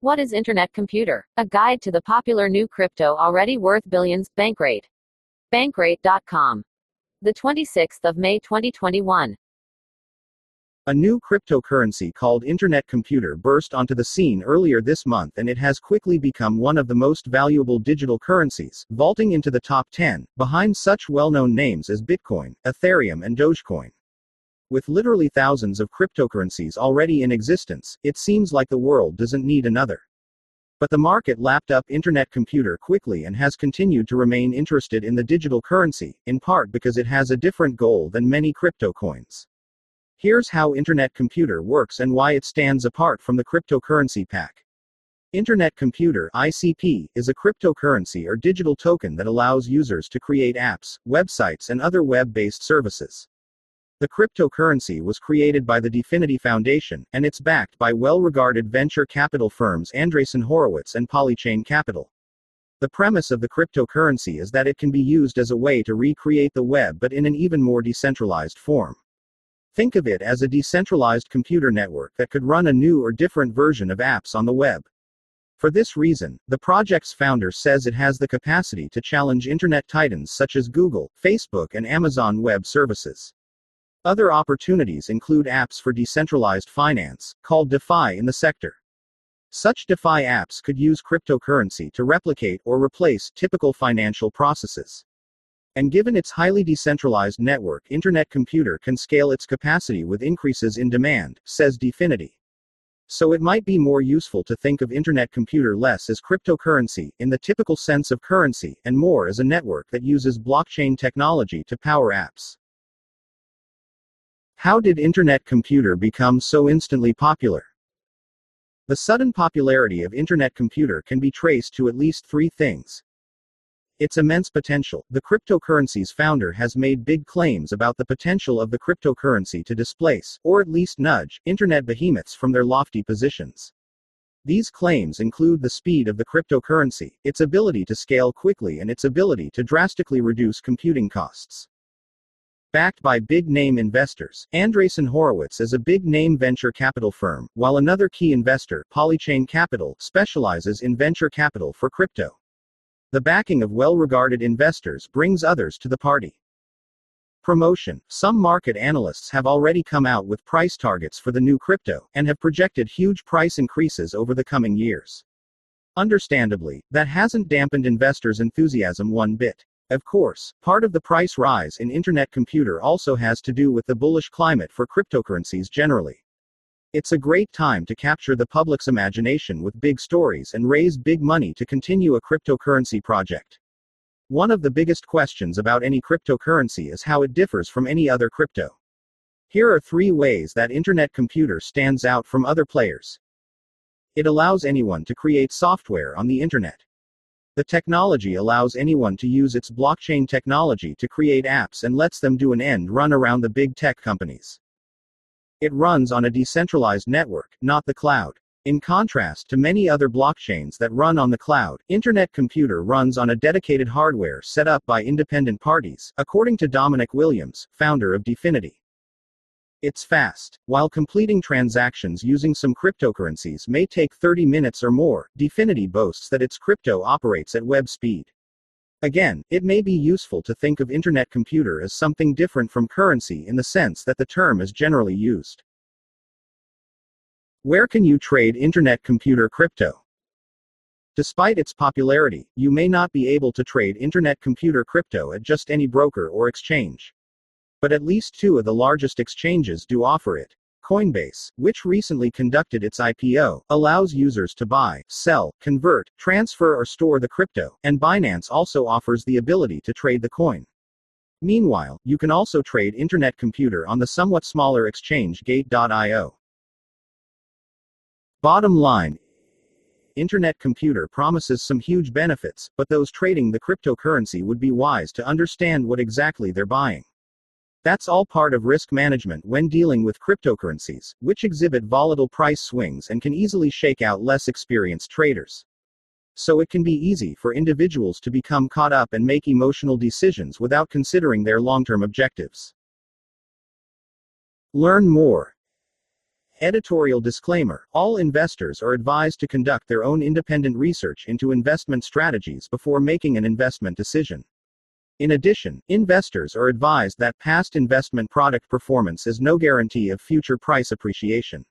What is Internet Computer? A guide to the popular new crypto already worth billions, Bankrate. Bankrate.com. The 26th of May 2021. A new cryptocurrency called Internet Computer burst onto the scene earlier this month and it has quickly become one of the most valuable digital currencies, vaulting into the top 10, behind such well known names as Bitcoin, Ethereum, and Dogecoin. With literally thousands of cryptocurrencies already in existence, it seems like the world doesn't need another. But the market lapped up Internet Computer quickly and has continued to remain interested in the digital currency, in part because it has a different goal than many crypto coins. Here's how Internet Computer works and why it stands apart from the cryptocurrency pack. Internet Computer ICP is a cryptocurrency or digital token that allows users to create apps, websites, and other web based services. The cryptocurrency was created by the Dfinity Foundation, and it's backed by well regarded venture capital firms Andreessen Horowitz and Polychain Capital. The premise of the cryptocurrency is that it can be used as a way to recreate the web but in an even more decentralized form. Think of it as a decentralized computer network that could run a new or different version of apps on the web. For this reason, the project's founder says it has the capacity to challenge internet titans such as Google, Facebook, and Amazon Web Services. Other opportunities include apps for decentralized finance, called DeFi in the sector. Such DeFi apps could use cryptocurrency to replicate or replace typical financial processes. And given its highly decentralized network, Internet Computer can scale its capacity with increases in demand, says Dfinity. So it might be more useful to think of Internet Computer less as cryptocurrency, in the typical sense of currency, and more as a network that uses blockchain technology to power apps. How did Internet Computer become so instantly popular? The sudden popularity of Internet Computer can be traced to at least three things. Its immense potential. The cryptocurrency's founder has made big claims about the potential of the cryptocurrency to displace, or at least nudge, Internet behemoths from their lofty positions. These claims include the speed of the cryptocurrency, its ability to scale quickly, and its ability to drastically reduce computing costs. Backed by big name investors, Andreessen Horowitz is a big name venture capital firm, while another key investor, Polychain Capital, specializes in venture capital for crypto. The backing of well regarded investors brings others to the party. Promotion Some market analysts have already come out with price targets for the new crypto, and have projected huge price increases over the coming years. Understandably, that hasn't dampened investors' enthusiasm one bit. Of course, part of the price rise in Internet Computer also has to do with the bullish climate for cryptocurrencies generally. It's a great time to capture the public's imagination with big stories and raise big money to continue a cryptocurrency project. One of the biggest questions about any cryptocurrency is how it differs from any other crypto. Here are three ways that Internet Computer stands out from other players. It allows anyone to create software on the Internet. The technology allows anyone to use its blockchain technology to create apps and lets them do an end run around the big tech companies. It runs on a decentralized network, not the cloud. In contrast to many other blockchains that run on the cloud, Internet Computer runs on a dedicated hardware set up by independent parties, according to Dominic Williams, founder of Dfinity. It's fast. While completing transactions using some cryptocurrencies may take 30 minutes or more, Dfinity boasts that its crypto operates at web speed. Again, it may be useful to think of Internet Computer as something different from currency in the sense that the term is generally used. Where can you trade Internet Computer crypto? Despite its popularity, you may not be able to trade Internet Computer crypto at just any broker or exchange. But at least two of the largest exchanges do offer it. Coinbase, which recently conducted its IPO, allows users to buy, sell, convert, transfer, or store the crypto, and Binance also offers the ability to trade the coin. Meanwhile, you can also trade Internet Computer on the somewhat smaller exchange Gate.io. Bottom line Internet Computer promises some huge benefits, but those trading the cryptocurrency would be wise to understand what exactly they're buying. That's all part of risk management when dealing with cryptocurrencies, which exhibit volatile price swings and can easily shake out less experienced traders. So it can be easy for individuals to become caught up and make emotional decisions without considering their long term objectives. Learn more. Editorial disclaimer All investors are advised to conduct their own independent research into investment strategies before making an investment decision. In addition, investors are advised that past investment product performance is no guarantee of future price appreciation.